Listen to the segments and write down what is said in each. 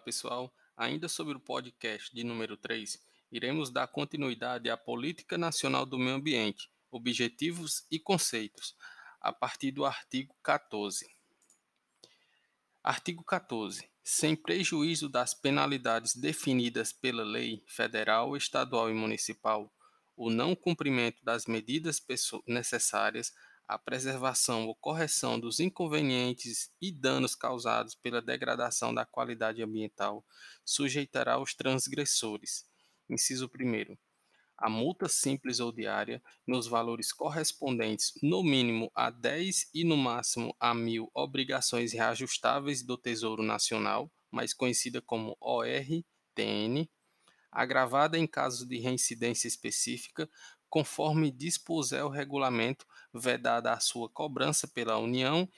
Pessoal. Ainda sobre o podcast de número 3, iremos dar continuidade à Política Nacional do Meio Ambiente, Objetivos e Conceitos, a partir do artigo 14. Artigo 14. Sem prejuízo das penalidades definidas pela lei federal, estadual e municipal, o não cumprimento das medidas necessárias à preservação ou correção dos inconvenientes e danos causados pela degradação da qualidade ambiental sujeitará os transgressores. Inciso 1. A multa simples ou diária, nos valores correspondentes no mínimo a 10 e no máximo a mil obrigações reajustáveis do Tesouro Nacional, mais conhecida como ORTN, agravada em casos de reincidência específica, conforme dispuser o regulamento, vedada a sua cobrança pela União,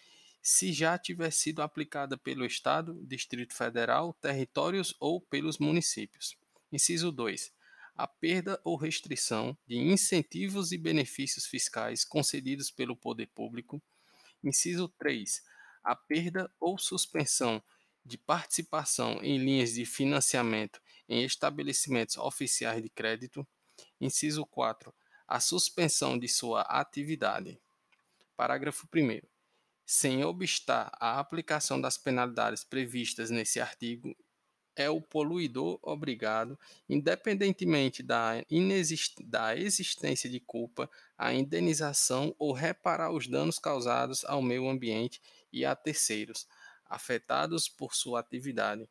se já tiver sido aplicada pelo Estado, Distrito Federal, territórios ou pelos municípios. Inciso 2. A perda ou restrição de incentivos e benefícios fiscais concedidos pelo poder público. Inciso 3. A perda ou suspensão de participação em linhas de financiamento em estabelecimentos oficiais de crédito. Inciso 4 a suspensão de sua atividade. Parágrafo 1. Sem obstar a aplicação das penalidades previstas nesse artigo, é o poluidor obrigado, independentemente da, da existência de culpa, a indenização ou reparar os danos causados ao meio ambiente e a terceiros, afetados por sua atividade.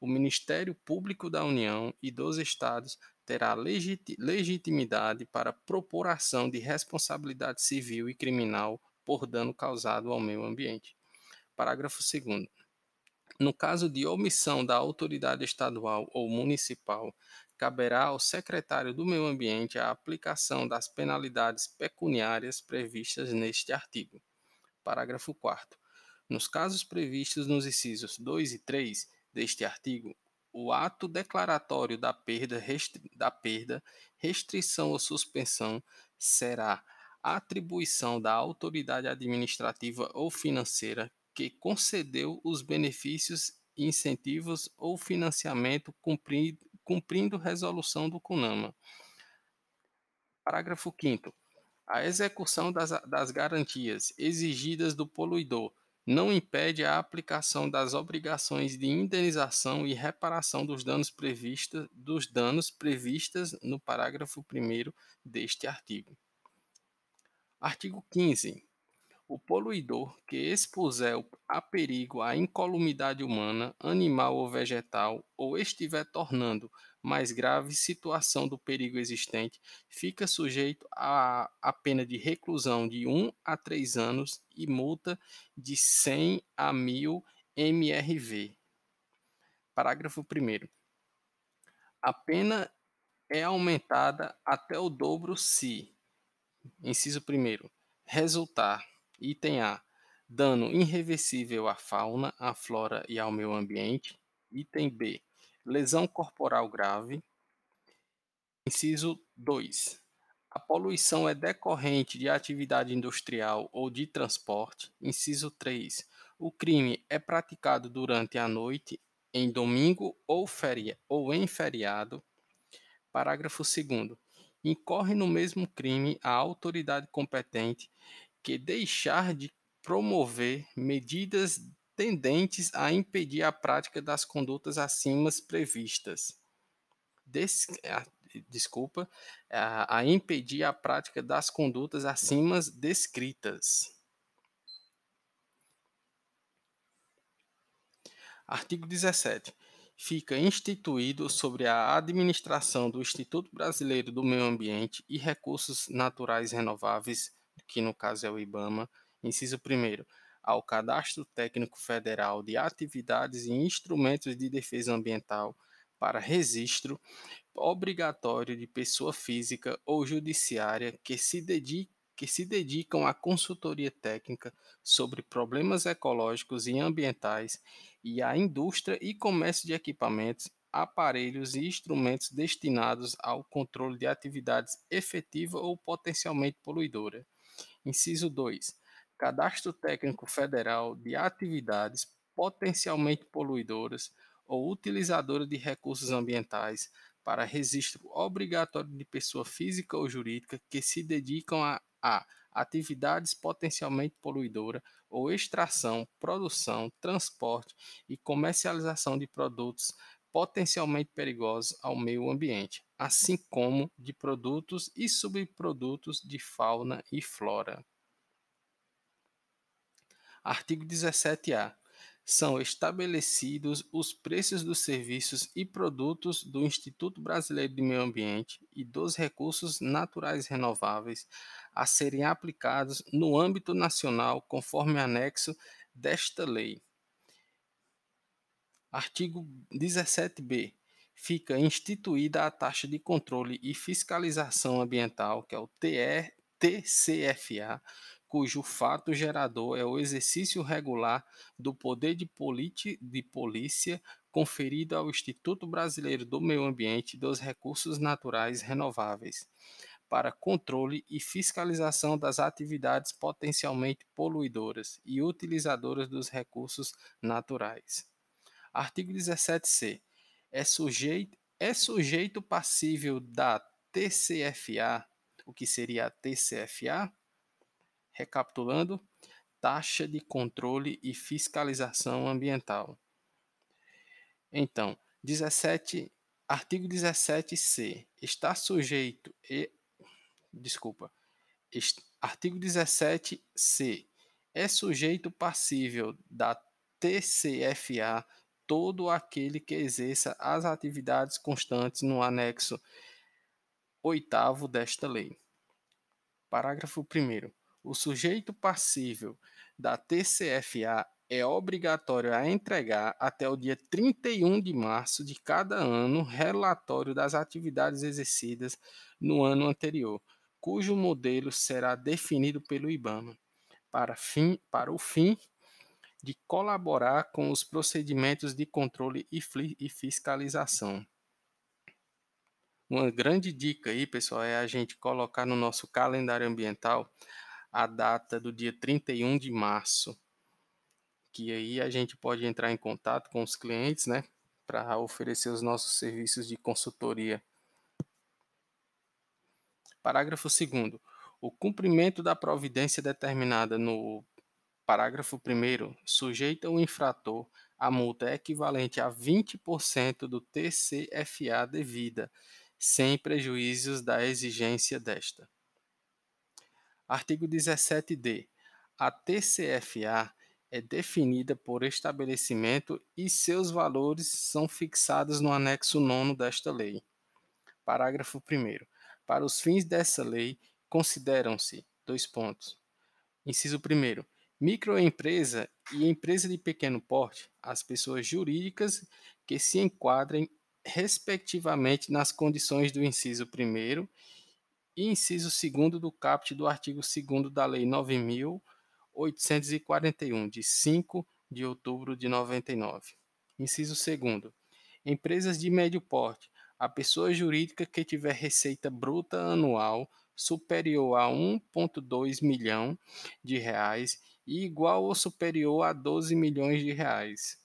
O Ministério Público da União e dos Estados terá legit legitimidade para propor ação de responsabilidade civil e criminal por dano causado ao meio ambiente. Parágrafo 2. No caso de omissão da autoridade estadual ou municipal, caberá ao secretário do Meio Ambiente a aplicação das penalidades pecuniárias previstas neste artigo. Parágrafo 4. Nos casos previstos nos incisos 2 e 3 deste artigo, o ato declaratório da perda, restri da perda, restrição ou suspensão será atribuição da autoridade administrativa ou financeira que concedeu os benefícios, incentivos ou financiamento cumprindo, cumprindo resolução do CUNAMA. Parágrafo 5 A execução das, das garantias exigidas do poluidor não impede a aplicação das obrigações de indenização e reparação dos danos dos danos previstas no parágrafo 1 deste artigo. Artigo 15. O poluidor que expuser a perigo a incolumidade humana, animal ou vegetal, ou estiver tornando mais grave situação do perigo existente, fica sujeito a, a pena de reclusão de 1 a 3 anos e multa de 100 a 1000 MRV. Parágrafo 1. A pena é aumentada até o dobro se, inciso 1, resultar Item A. Dano irreversível à fauna, à flora e ao meio ambiente. Item B. Lesão corporal grave. Inciso 2. A poluição é decorrente de atividade industrial ou de transporte. Inciso 3. O crime é praticado durante a noite, em domingo ou, feria, ou em feriado. Parágrafo 2. Incorre no mesmo crime a autoridade competente que deixar de promover medidas tendentes a impedir a prática das condutas acima previstas. Des, desculpa, a, impedir a prática das condutas acima descritas. Artigo 17. Fica instituído sobre a administração do Instituto Brasileiro do Meio Ambiente e Recursos Naturais Renováveis que no caso é o IBAMA, inciso 1 ao Cadastro Técnico Federal de Atividades e Instrumentos de Defesa Ambiental para registro obrigatório de pessoa física ou judiciária que se dedique que se dedicam à consultoria técnica sobre problemas ecológicos e ambientais e à indústria e comércio de equipamentos, aparelhos e instrumentos destinados ao controle de atividades efetiva ou potencialmente poluidora. Inciso 2. Cadastro Técnico Federal de Atividades Potencialmente Poluidoras ou utilizadora de recursos ambientais para registro obrigatório de pessoa física ou jurídica que se dedicam a, a atividades potencialmente poluidoras ou extração, produção, transporte e comercialização de produtos potencialmente perigosos ao meio ambiente, assim como de produtos e subprodutos de fauna e flora. Artigo 17-A são estabelecidos os preços dos serviços e produtos do Instituto Brasileiro de Meio Ambiente e dos Recursos Naturais Renováveis a serem aplicados no âmbito nacional, conforme anexo desta lei. Artigo 17b. Fica instituída a taxa de controle e fiscalização ambiental, que é o TCFA, cujo fato gerador é o exercício regular do poder de, de polícia conferido ao Instituto Brasileiro do Meio Ambiente e dos Recursos Naturais Renováveis, para controle e fiscalização das atividades potencialmente poluidoras e utilizadoras dos recursos naturais. Artigo 17c. É sujeito, é sujeito passível da TCFA, o que seria a TCFA? Recapitulando, taxa de controle e fiscalização ambiental. Então, 17, artigo 17c está sujeito e desculpa. Est, artigo 17c é sujeito passível da TCFA todo aquele que exerça as atividades constantes no anexo oitavo desta lei. Parágrafo 1 o sujeito passível da TCFA é obrigatório a entregar até o dia 31 de março de cada ano relatório das atividades exercidas no ano anterior, cujo modelo será definido pelo IBAMA, para, fim, para o fim de colaborar com os procedimentos de controle e fiscalização. Uma grande dica aí, pessoal, é a gente colocar no nosso calendário ambiental a data do dia 31 de março, que aí a gente pode entrar em contato com os clientes, né, para oferecer os nossos serviços de consultoria. Parágrafo 2 O cumprimento da providência determinada no parágrafo 1 sujeita o infrator a multa equivalente a 20% do TCFA devida, sem prejuízos da exigência desta. Artigo 17d. A TCFA é definida por estabelecimento e seus valores são fixados no anexo 9 desta lei. Parágrafo 1 Para os fins dessa lei, consideram-se dois pontos. Inciso 1 microempresa e empresa de pequeno porte, as pessoas jurídicas que se enquadrem respectivamente nas condições do inciso 1 e inciso 2 do caput do artigo 2 da Lei 9.841, de 5 de outubro de 99. Inciso 2. Empresas de médio porte. A pessoa jurídica que tiver receita bruta anual superior a 1,2 milhão de reais e igual ou superior a 12 milhões de reais.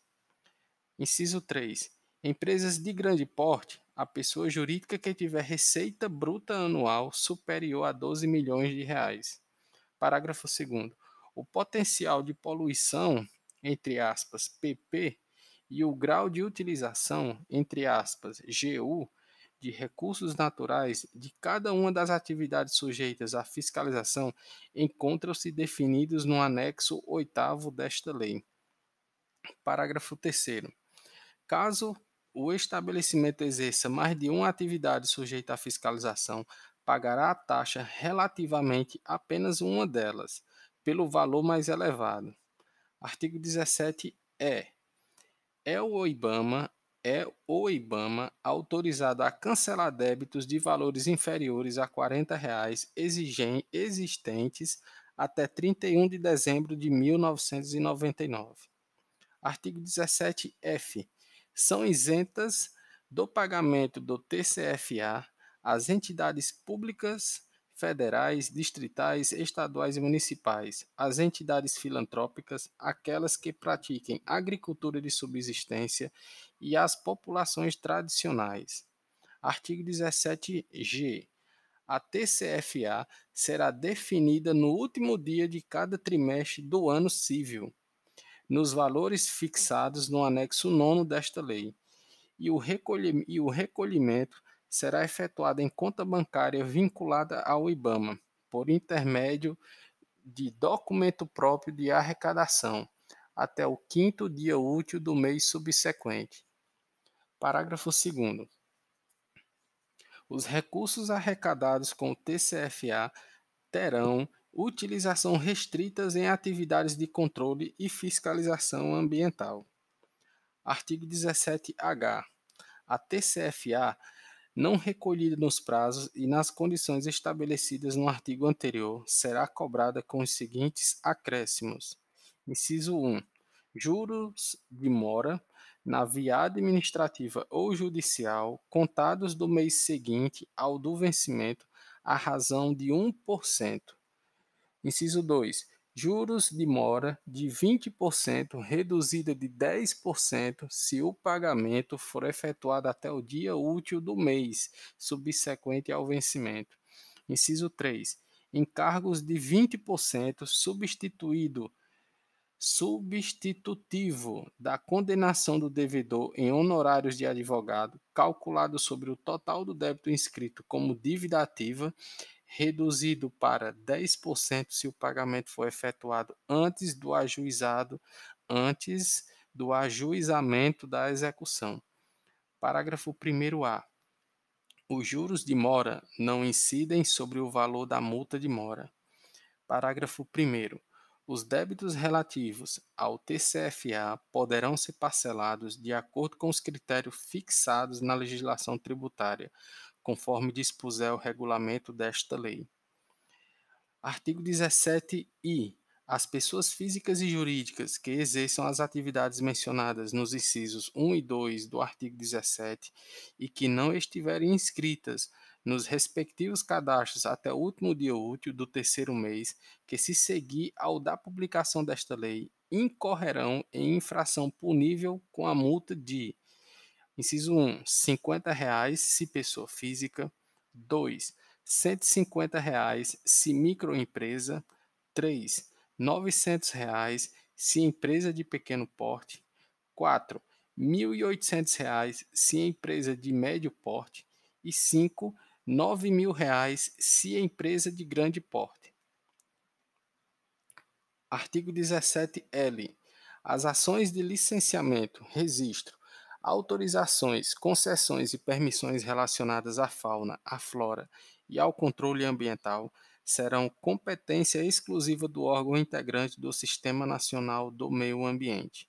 Inciso 3. Empresas de grande porte a pessoa jurídica que tiver receita bruta anual superior a 12 milhões de reais. Parágrafo 2 O potencial de poluição, entre aspas, PP, e o grau de utilização, entre aspas, GU, de recursos naturais de cada uma das atividades sujeitas à fiscalização encontram-se definidos no anexo 8 desta lei. Parágrafo 3 Caso o estabelecimento exerça mais de uma atividade sujeita à fiscalização, pagará a taxa relativamente apenas uma delas, pelo valor mais elevado. Artigo 17 é é o IBAMA é o IBAMA autorizado a cancelar débitos de valores inferiores a 40 reais existentes até 31 de dezembro de 1999. Artigo 17F são isentas do pagamento do TCFA as entidades públicas federais, distritais, estaduais e municipais, as entidades filantrópicas, aquelas que pratiquem agricultura de subsistência e as populações tradicionais. Artigo 17-G. A TCFA será definida no último dia de cada trimestre do ano civil, nos valores fixados no anexo 9 desta lei, e o, e o recolhimento será efetuado em conta bancária vinculada ao IBAMA, por intermédio de documento próprio de arrecadação, até o quinto dia útil do mês subsequente. Parágrafo 2. Os recursos arrecadados com o TCFA terão utilização restritas em atividades de controle e fiscalização ambiental. Artigo 17-H. A TCFA, não recolhida nos prazos e nas condições estabelecidas no artigo anterior, será cobrada com os seguintes acréscimos. Inciso 1. Juros de mora na via administrativa ou judicial, contados do mês seguinte ao do vencimento, à razão de 1%. Inciso 2. Juros de mora de 20%, reduzida de 10% se o pagamento for efetuado até o dia útil do mês subsequente ao vencimento. Inciso 3. Encargos de 20%, substituído substitutivo da condenação do devedor em honorários de advogado, calculado sobre o total do débito inscrito como dívida ativa, reduzido para 10% se o pagamento for efetuado antes do ajuizado, antes do ajuizamento da execução. Parágrafo 1a. Os juros de mora não incidem sobre o valor da multa de mora. Parágrafo 1 os débitos relativos ao TCFA poderão ser parcelados de acordo com os critérios fixados na legislação tributária, conforme dispuser o regulamento desta lei. Artigo 17-I. As pessoas físicas e jurídicas que exerçam as atividades mencionadas nos incisos 1 e 2 do artigo 17 e que não estiverem inscritas nos respectivos cadastros até o último dia útil do terceiro mês, que se seguir ao da publicação desta lei, incorrerão em infração punível com a multa de inciso 1, 50 reais se pessoa física, 2, 150 reais se microempresa, 3, 900 reais se empresa de pequeno porte, 4, R$ 1.800 se empresa de médio porte e 5, 9 mil reais se empresa de grande porte. Artigo 17L. As ações de licenciamento, registro, autorizações, concessões e permissões relacionadas à fauna, à flora e ao controle ambiental serão competência exclusiva do órgão integrante do Sistema Nacional do Meio Ambiente.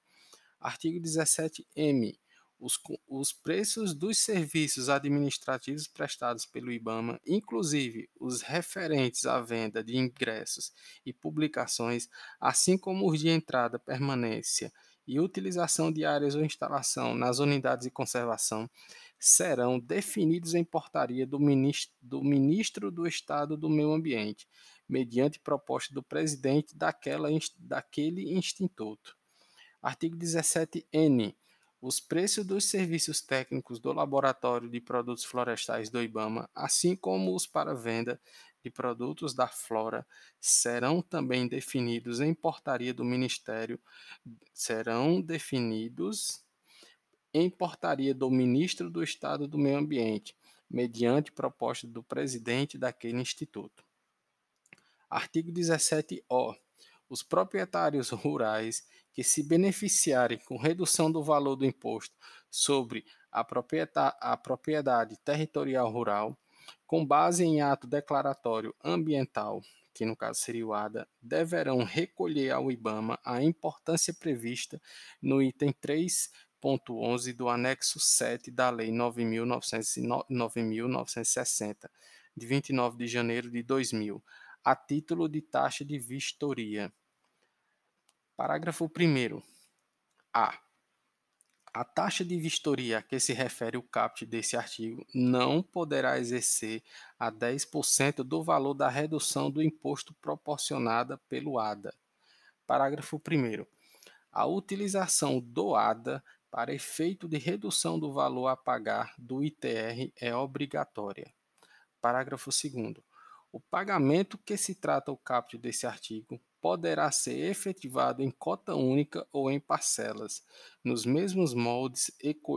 Artigo 17M os, os preços dos serviços administrativos prestados pelo IBAMA, inclusive os referentes à venda de ingressos e publicações, assim como os de entrada, permanência e utilização de áreas ou instalação nas unidades de conservação, serão definidos em portaria do ministro, do ministro do Estado do Meio Ambiente, mediante proposta do presidente daquela, daquele instituto. Artigo 17N os preços dos serviços técnicos do Laboratório de Produtos Florestais do IBAMA, assim como os para venda de produtos da Flora, serão também definidos em portaria do Ministério, serão definidos em portaria do Ministro do Estado do Meio Ambiente, mediante proposta do presidente daquele instituto. Artigo 17-O. Os proprietários rurais que se beneficiarem com redução do valor do imposto sobre a propriedade, a propriedade territorial rural, com base em ato declaratório ambiental, que no caso seria o ADA, deverão recolher ao IBAMA a importância prevista no item 3.11 do anexo 7 da Lei 9.960, de 29 de janeiro de 2000, a título de taxa de vistoria. Parágrafo 1. A. A taxa de vistoria a que se refere o caput desse artigo não poderá exercer a 10% do valor da redução do imposto proporcionada pelo ADA. Parágrafo 1. A utilização do ADA para efeito de redução do valor a pagar do ITR é obrigatória. Parágrafo 2. O pagamento que se trata o caput desse artigo poderá ser efetivado em cota única ou em parcelas, nos mesmos moldes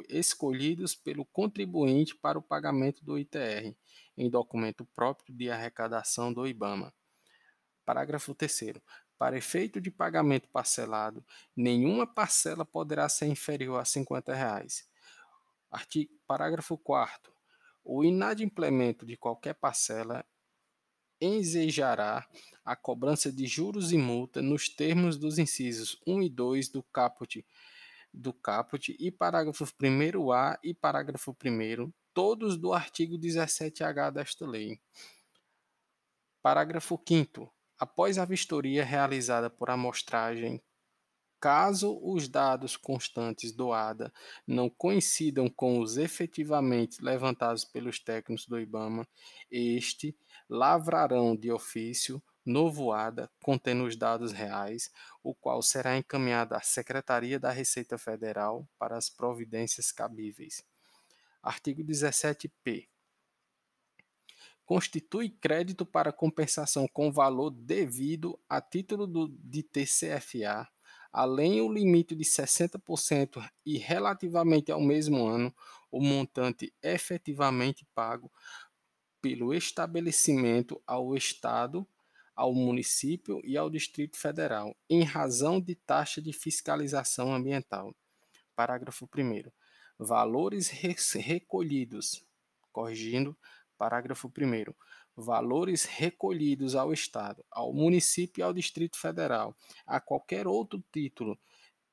escolhidos pelo contribuinte para o pagamento do ITR, em documento próprio de arrecadação do IBAMA. Parágrafo 3. Para efeito de pagamento parcelado, nenhuma parcela poderá ser inferior a 50 reais. Artigo, parágrafo 4. O inadimplemento de qualquer parcela ensejará a cobrança de juros e multa nos termos dos incisos 1 e 2 do caput do caput e parágrafo 1A e parágrafo 1 todos do artigo 17H desta lei. Parágrafo 5 Após a vistoria realizada por amostragem Caso os dados constantes do ADA não coincidam com os efetivamente levantados pelos técnicos do IBAMA, este lavrarão de ofício novo ADA contendo os dados reais, o qual será encaminhado à Secretaria da Receita Federal para as providências cabíveis. Artigo 17p. Constitui crédito para compensação com valor devido a título do, de TCFA além o limite de 60% e relativamente ao mesmo ano, o montante efetivamente pago pelo estabelecimento ao Estado, ao município e ao Distrito Federal, em razão de taxa de fiscalização ambiental. Parágrafo 1. Valores recolhidos, corrigindo, parágrafo 1 valores recolhidos ao Estado, ao município e ao Distrito Federal, a qualquer outro título,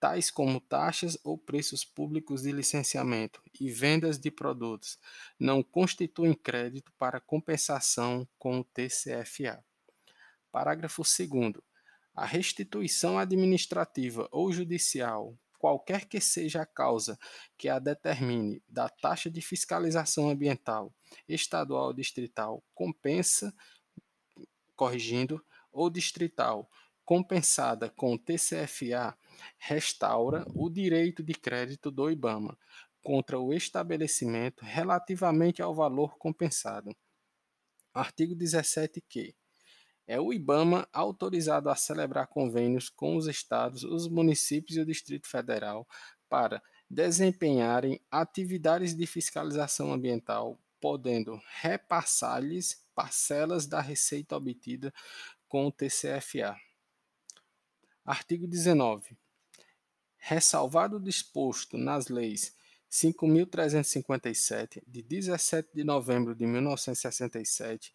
tais como taxas ou preços públicos de licenciamento e vendas de produtos, não constituem crédito para compensação com o TCFA. Parágrafo 2. A restituição administrativa ou judicial qualquer que seja a causa que a determine da taxa de fiscalização ambiental estadual ou distrital, compensa, corrigindo, ou distrital, compensada com TCFA, restaura o direito de crédito do IBAMA contra o estabelecimento relativamente ao valor compensado. Artigo 17 que é o IBAMA autorizado a celebrar convênios com os estados, os municípios e o Distrito Federal para desempenharem atividades de fiscalização ambiental, podendo repassar-lhes parcelas da receita obtida com o TCFA. Artigo 19. Ressalvado o disposto nas leis 5.357, de 17 de novembro de 1967,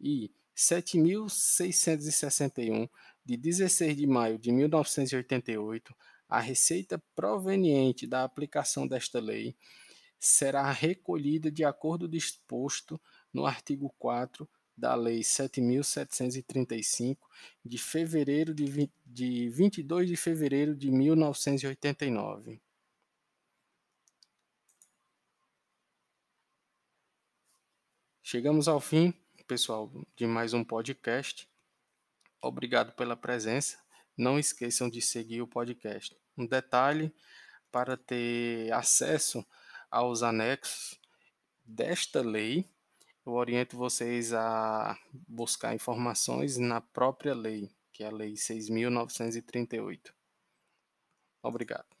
e 7.661, de 16 de maio de 1988, a receita proveniente da aplicação desta lei será recolhida de acordo disposto no artigo 4 da Lei 7.735, de fevereiro de, 20, de 22 de fevereiro de 1989. Chegamos ao fim pessoal, de mais um podcast. Obrigado pela presença. Não esqueçam de seguir o podcast. Um detalhe para ter acesso aos anexos desta lei, eu oriento vocês a buscar informações na própria lei, que é a Lei 6.938. Obrigado.